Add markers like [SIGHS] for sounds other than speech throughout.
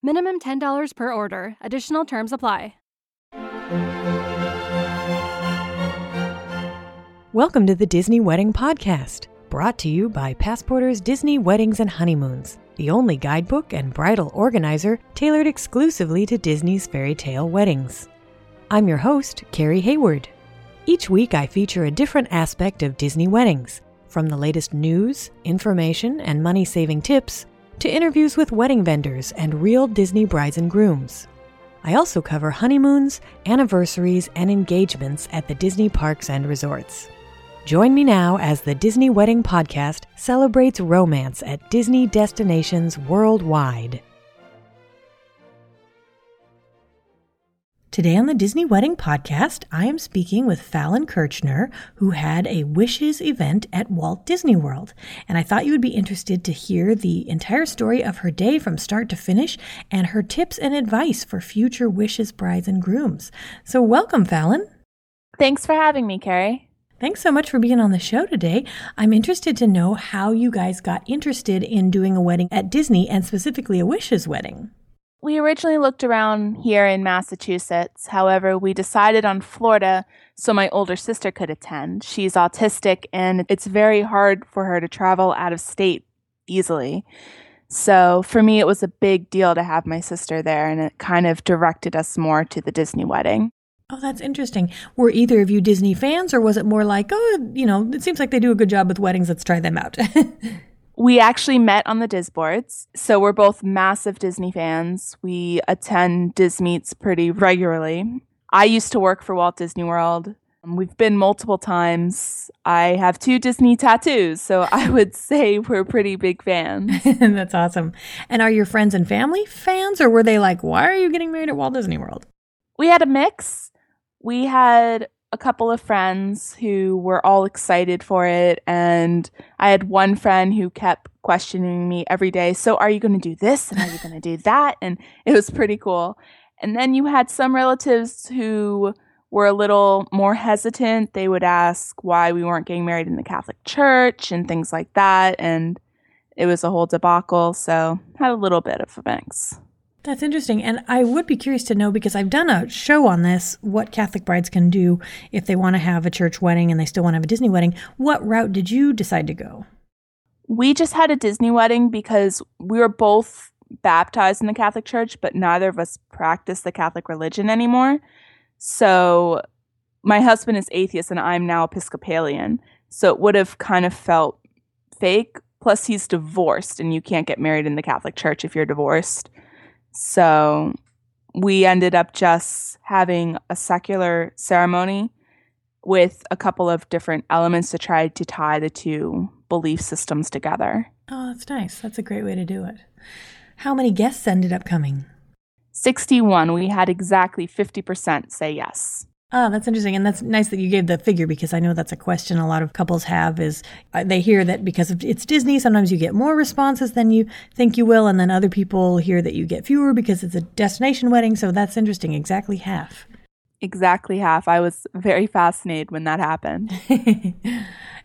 Minimum $10 per order. Additional terms apply. Welcome to the Disney Wedding Podcast, brought to you by Passporter's Disney Weddings and Honeymoons, the only guidebook and bridal organizer tailored exclusively to Disney's fairy tale weddings. I'm your host, Carrie Hayward. Each week I feature a different aspect of Disney weddings, from the latest news, information, and money saving tips to interviews with wedding vendors and real Disney brides and grooms. I also cover honeymoons, anniversaries, and engagements at the Disney parks and resorts. Join me now as the Disney Wedding Podcast celebrates romance at Disney destinations worldwide. Today on the Disney Wedding Podcast, I am speaking with Fallon Kirchner, who had a Wishes event at Walt Disney World. And I thought you would be interested to hear the entire story of her day from start to finish and her tips and advice for future Wishes brides and grooms. So, welcome, Fallon. Thanks for having me, Carrie. Thanks so much for being on the show today. I'm interested to know how you guys got interested in doing a wedding at Disney and specifically a Wishes wedding. We originally looked around here in Massachusetts. However, we decided on Florida so my older sister could attend. She's autistic and it's very hard for her to travel out of state easily. So for me, it was a big deal to have my sister there, and it kind of directed us more to the Disney wedding. Oh, that's interesting. Were either of you Disney fans, or was it more like, oh, you know, it seems like they do a good job with weddings, let's try them out? [LAUGHS] we actually met on the Disboards. So we're both massive Disney fans. We attend Dismeets pretty regularly. I used to work for Walt Disney World. Um, we've been multiple times. I have two Disney tattoos, so I [LAUGHS] would say we're pretty big fans. [LAUGHS] That's awesome. And are your friends and family fans, or were they like, why are you getting married at Walt Disney World? We had a mix. We had a couple of friends who were all excited for it. And I had one friend who kept questioning me every day. So, are you going to do this? And are you going to do that? And it was pretty cool. And then you had some relatives who were a little more hesitant. They would ask why we weren't getting married in the Catholic Church and things like that. And it was a whole debacle. So, had a little bit of a mix. That's interesting. And I would be curious to know because I've done a show on this what Catholic brides can do if they want to have a church wedding and they still want to have a Disney wedding. What route did you decide to go? We just had a Disney wedding because we were both baptized in the Catholic Church, but neither of us practice the Catholic religion anymore. So my husband is atheist and I'm now Episcopalian. So it would have kind of felt fake. Plus, he's divorced and you can't get married in the Catholic Church if you're divorced. So we ended up just having a secular ceremony with a couple of different elements to try to tie the two belief systems together. Oh, that's nice. That's a great way to do it. How many guests ended up coming? 61. We had exactly 50% say yes. Oh, that's interesting. And that's nice that you gave the figure because I know that's a question a lot of couples have is uh, they hear that because it's Disney, sometimes you get more responses than you think you will. And then other people hear that you get fewer because it's a destination wedding. So that's interesting. Exactly half. Exactly half. I was very fascinated when that happened. [LAUGHS]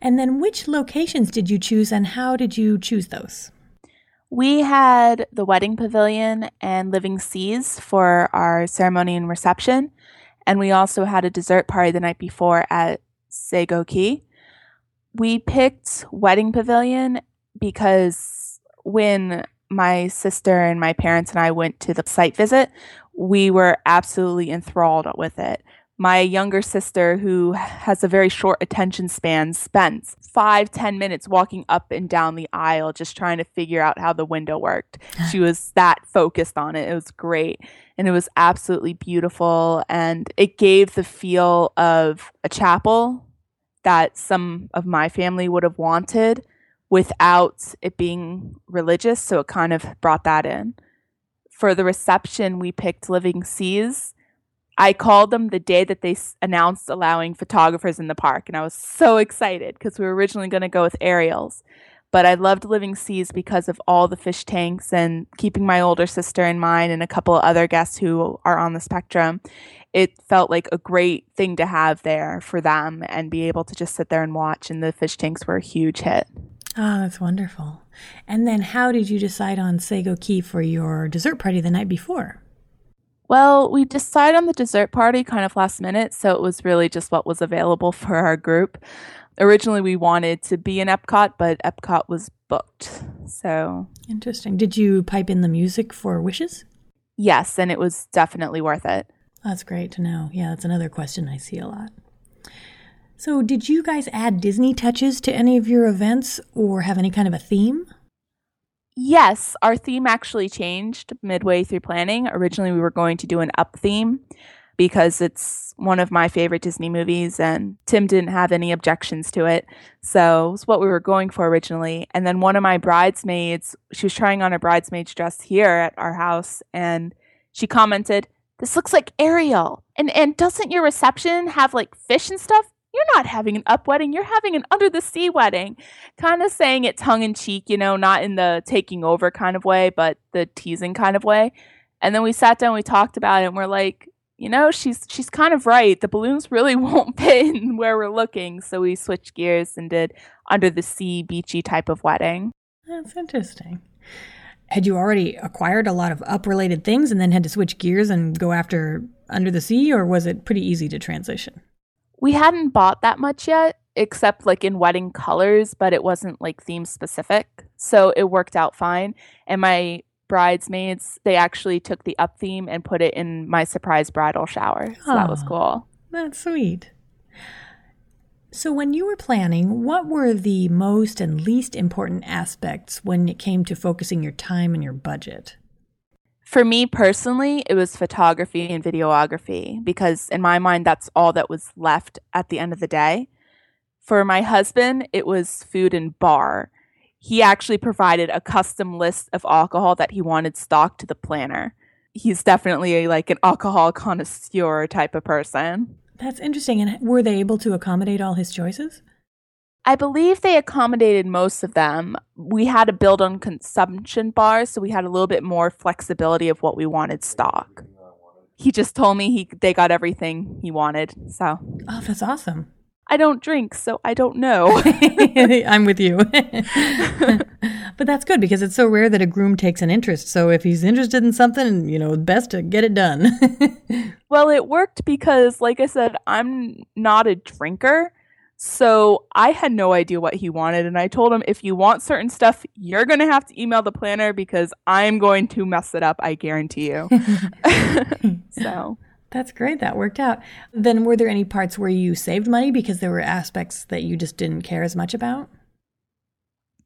and then which locations did you choose and how did you choose those? We had the wedding pavilion and living seas for our ceremony and reception. And we also had a dessert party the night before at Sago Cay. We picked Wedding Pavilion because when my sister and my parents and I went to the site visit, we were absolutely enthralled with it. My younger sister, who has a very short attention span, spent five, ten minutes walking up and down the aisle just trying to figure out how the window worked. [SIGHS] She was that focused on it. It was great and it was absolutely beautiful and it gave the feel of a chapel that some of my family would have wanted without it being religious so it kind of brought that in for the reception, we picked Living Seas. I called them the day that they announced allowing photographers in the park, and I was so excited because we were originally going to go with Ariel's. But I loved Living Seas because of all the fish tanks and keeping my older sister in mind and a couple of other guests who are on the spectrum. It felt like a great thing to have there for them and be able to just sit there and watch. And the fish tanks were a huge hit. Oh, that's wonderful. And then how did you decide on Sago Cay for your dessert party the night before? Well, we decided on the dessert party kind of last minute, so it was really just what was available for our group. Originally, we wanted to be in Epcot, but Epcot was booked. So interesting. Did you pipe in the music for Wishes? Yes, and it was definitely worth it. That's great to know. Yeah, that's another question I see a lot. So, did you guys add Disney touches to any of your events or have any kind of a theme? Yes, our theme actually changed midway through planning. Originally, we were going to do an up theme because it's one of my favorite Disney movies, and Tim didn't have any objections to it. So it's what we were going for originally. And then one of my bridesmaids, she was trying on a bridesmaid's dress here at our house, and she commented, This looks like Ariel. And and doesn't your reception have like fish and stuff? You're not having an up wedding, you're having an under the sea wedding. Kind of saying it tongue in cheek, you know, not in the taking over kind of way, but the teasing kind of way. And then we sat down, we talked about it, and we're like, you know, she's she's kind of right. The balloons really [LAUGHS] won't fit in where we're looking. So we switched gears and did under the sea beachy type of wedding. That's interesting. Had you already acquired a lot of up related things and then had to switch gears and go after under the sea, or was it pretty easy to transition? We hadn't bought that much yet, except like in wedding colors, but it wasn't like theme specific. So it worked out fine. And my bridesmaids, they actually took the up theme and put it in my surprise bridal shower. So oh, that was cool. That's sweet. So, when you were planning, what were the most and least important aspects when it came to focusing your time and your budget? For me personally, it was photography and videography because, in my mind, that's all that was left at the end of the day. For my husband, it was food and bar. He actually provided a custom list of alcohol that he wanted stocked to the planner. He's definitely like an alcohol [LAUGHS] connoisseur type of person. That's interesting. And were they able to accommodate all his choices? I believe they accommodated most of them. We had to build on consumption bars, so we had a little bit more flexibility of what we wanted stock. He just told me he they got everything he wanted. So Oh, that's awesome. I don't drink, so I don't know. [LAUGHS] I'm with you. [LAUGHS] but that's good because it's so rare that a groom takes an interest. So if he's interested in something, you know, best to get it done. [LAUGHS] well, it worked because like I said, I'm not a drinker. So I had no idea what he wanted. And I told him, if you want certain stuff, you're going to have to email the planner because I'm going to mess it up. I guarantee you. [LAUGHS] [LAUGHS] so that's great. That worked out. Then were there any parts where you saved money because there were aspects that you just didn't care as much about?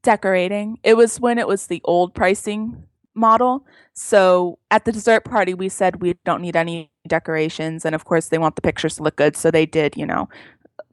Decorating. It was when it was the old pricing model. So at the dessert party, we said we don't need any decorations. And of course, they want the pictures to look good. So they did, you know,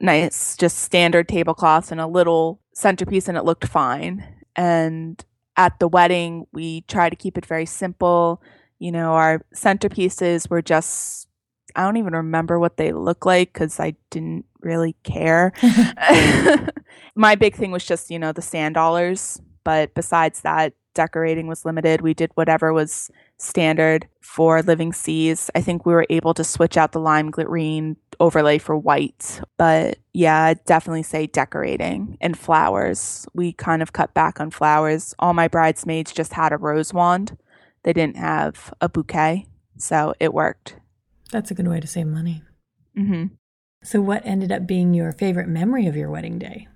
nice, just standard tablecloths and a little centerpiece, and it looked fine. And at the wedding, we tried to keep it very simple. You know, our centerpieces were just, I don't even remember what they look like because I didn't really care. [LAUGHS] [LAUGHS] My big thing was just, you know, the sand dollars. But besides that, decorating was limited. We did whatever was standard for Living Seas. I think we were able to switch out the lime green overlay for white. But yeah, I'd definitely say decorating and flowers. We kind of cut back on flowers. All my bridesmaids just had a rose wand, they didn't have a bouquet. So it worked. That's a good way to save money. Mm-hmm. So, what ended up being your favorite memory of your wedding day?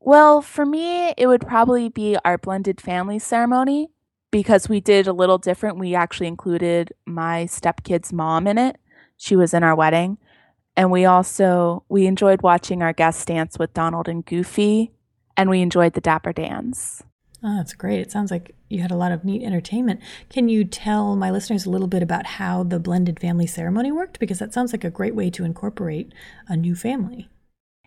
Well, for me, it would probably be our blended family ceremony because we did a little different. We actually included my stepkid's mom in it. She was in our wedding. And we also we enjoyed watching our guests dance with Donald and Goofy, and we enjoyed the Dapper Dans. Oh, that's great. It sounds like you had a lot of neat entertainment. Can you tell my listeners a little bit about how the blended family ceremony worked? Because that sounds like a great way to incorporate a new family.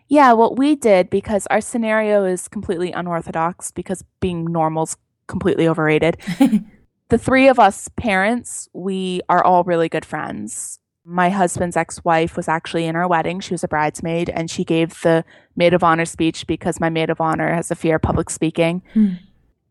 Yeah, what we did, because our scenario is completely unorthodox, because being normal's completely overrated. [LAUGHS] The three of us parents, we are all really good friends. My husband's ex wife was actually in our wedding. She was a bridesmaid and she gave the maid of honor speech because my maid of honor has a fear of public speaking. Hmm.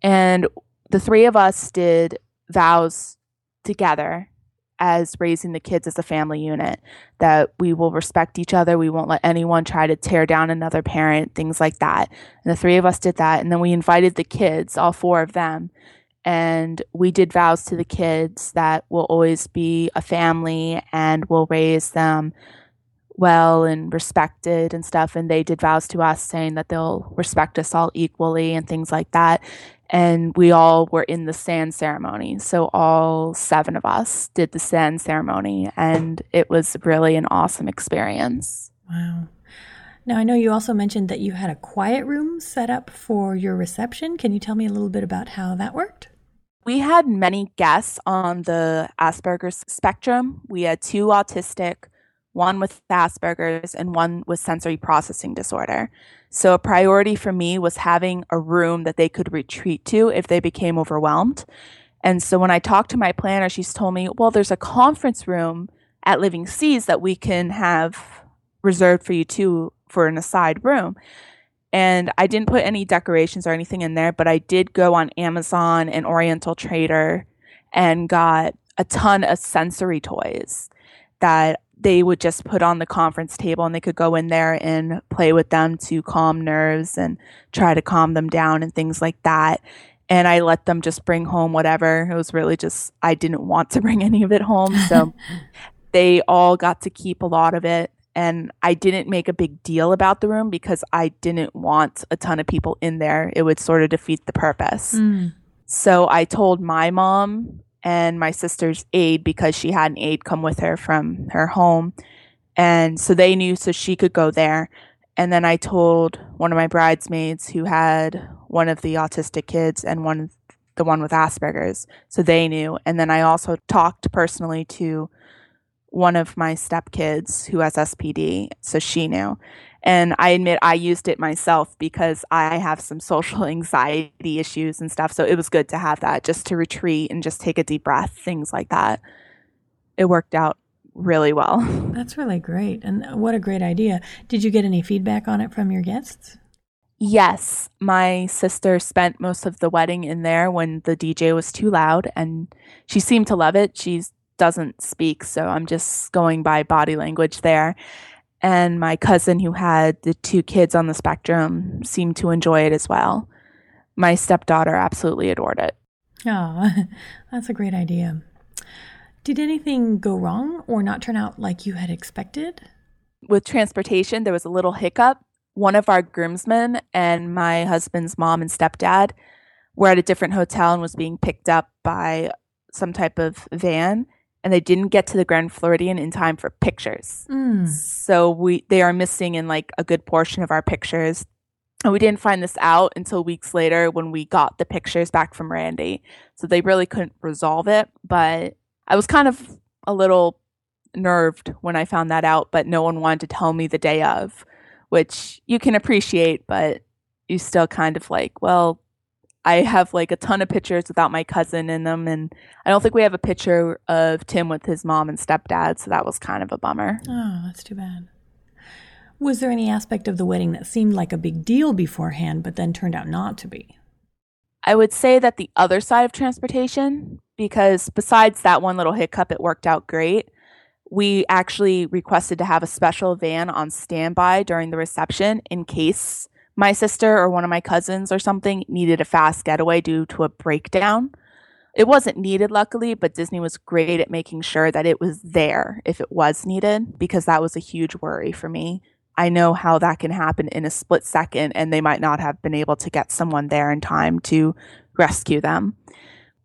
And the three of us did vows together as raising the kids as a family unit that we will respect each other. We won't let anyone try to tear down another parent things like that. And the three of us did that and then we invited the kids all four of them and we did vows to the kids that we'll always be a family and we'll raise them well and respected and stuff and they did vows to us saying that they'll respect us all equally and things like that and we all were in the sand ceremony. So all seven of us did the sand ceremony, and it was really an awesome experience. Wow. Now, I know you also mentioned that you had a quiet room set up for your reception. Can you tell me a little bit about how that worked? We had many guests on the Asperger's spectrum. We had two autistic, one with Asperger's, and one with sensory processing disorder. So a priority for me was having a room that they could retreat to if they became overwhelmed. And so when I talked to my planner, she's told me, well, there's a conference room at Living Seas that we can have reserved for you too for an aside room. And I didn't put any decorations or anything in there, but I did go on Amazon and Oriental Trader and got a ton of sensory toys that they would just put on the conference table and they could go in there and play with them to calm nerves and try to calm them down and things like that. And I let them just bring home whatever. It was really just, I didn't want to [LAUGHS] bring any of it home. So [LAUGHS] they all got to keep a lot of it. And I didn't make a big deal about the room because I didn't want a ton of people in there. It would sort of defeat the purpose. Mm. So I told my mom and my sister's aide because she had an aide come with her from her home. And so they knew so she could go there. And then I told one of my bridesmaids who had one of the autistic kids and one the one with Asperger's. So they knew. And then I also talked personally to one of my stepkids who has SPD. So she knew. And I admit I used it myself because I have some social [LAUGHS] anxiety issues and stuff. So it was good to have that just to retreat and just take a deep breath, things like that. It worked out really well. [LAUGHS] That's really great. And what a great idea. Did you get any feedback on it from your guests? Yes. My sister spent most of the wedding in there when the DJ was too loud and she seemed to love it. She doesn't speak, so I'm just going by body language there and my cousin who had the two kids on the spectrum seemed to enjoy it as well. My stepdaughter absolutely adored it. Oh, [LAUGHS] that's a great idea. Did anything go wrong or not turn out like you had expected? With transportation, there was a little hiccup. One of our groomsmen and my husband's mom and stepdad were at a different hotel and was being picked up by some type of van and they didn't get to the Grand Floridian in time for pictures. Mm. So we they are missing in like a good portion of our pictures. And we didn't find this out until weeks later when we got the pictures back from Randy. So they really couldn't resolve it, but I was kind of a little nerved when I found that out, but no one wanted to tell me the day of, which you can appreciate, but you still kind of like, well, I have like a ton of pictures without my cousin in them, and I don't think we have a picture of Tim with his mom and stepdad, so that was kind of a bummer. Oh, that's too bad. Was there any aspect of the wedding that seemed like a big deal beforehand, but then turned out not to be? I would say that the other side of transportation, because besides that one little hiccup, it worked out great. We actually requested to have a special van on standby during the reception in case my sister or one of my cousins or something needed a fast getaway due to a breakdown. It wasn't needed, luckily, but Disney was great at making sure that it was there if it was needed, because that was a huge worry for me. I know how that can happen in a split second, and they might not have been able to get someone there in time to rescue them.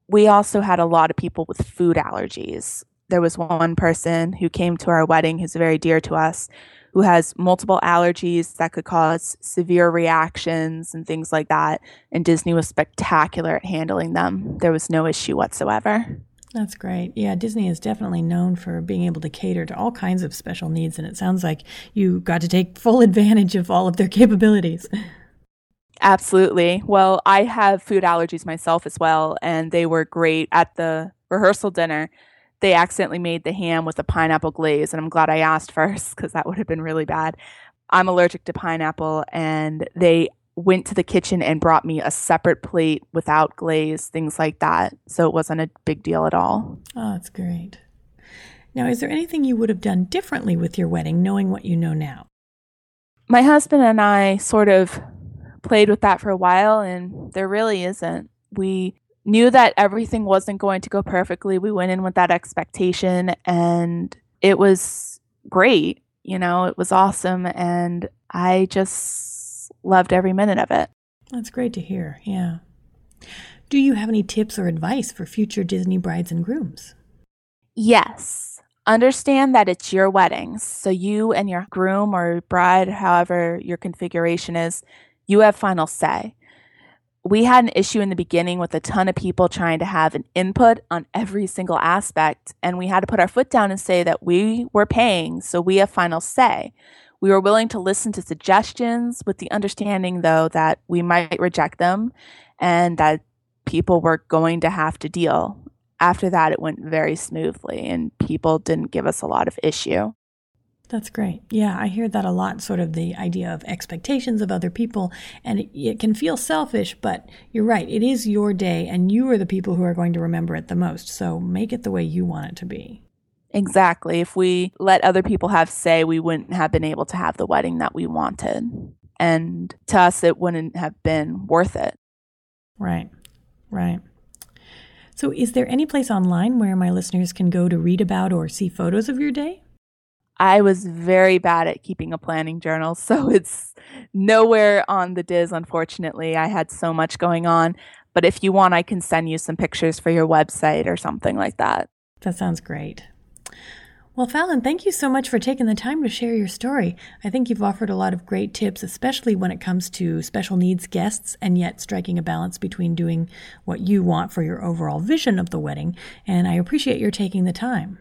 We also had a lot of people with food allergies. There was one person who came to our wedding who's very dear to us who has multiple allergies that could cause severe reactions and things like that. And Disney was spectacular at handling them. There was no issue whatsoever. That's great. Yeah, Disney is definitely known for being able to cater to all kinds of special needs, and it sounds like you got to take full advantage of all of their capabilities. Absolutely. Well, I have food allergies myself as well, and they were great at the rehearsal dinner. They accidentally made the ham with a pineapple glaze, and I'm glad I asked [LAUGHS] first because that would have been really bad. I'm allergic to pineapple, and they went to the kitchen and brought me a separate plate without glaze, things like that. So it wasn't a big deal at all. Oh, that's great. Now, is there anything you would have done differently with your wedding, knowing what you know now? My husband and I sort of played with that for a while, and there really isn't. We knew that everything wasn't going to go perfectly. We went in with that expectation, and it was great. You know, it was awesome, and I just loved every minute of it. That's great to hear. Yeah. Do you have any tips or advice for future Disney brides and grooms? Yes. Understand that it's your wedding. So you and your groom or bride, however your configuration is, you have final say. We had an issue in the beginning with a ton of people trying to have an input on every single aspect, and we had to put our foot down and say that we were paying, so we have final say. We were willing to listen to suggestions with the understanding, though, that we might reject them and that people were going to have to deal after that, it went very smoothly and people didn't give us a lot of issue. That's great. Yeah, I hear that a lot sort of the idea of expectations of other people. And it, it, can feel selfish, but you're right. It is your day, and you are the people who are going to remember it the most. So make it the way you want it to be. Exactly. If we let other people have say, we wouldn't have been able to have the wedding that we wanted. And to us, it wouldn't have been worth it. Right, right. So, is there any place online where my listeners can go to read about or see photos of your day? I was very bad at keeping a planning journal, [LAUGHS] so it's nowhere on the DIS, unfortunately. I had so much going on. But if you want, I can send you some pictures for your website or something like that. That sounds great. Well, Fallon, thank you so much for taking the time to share your story. I think you've offered a lot of great tips, especially when it comes to special needs guests and yet striking a balance between doing what you want for your overall vision of the wedding. And I appreciate your taking the time.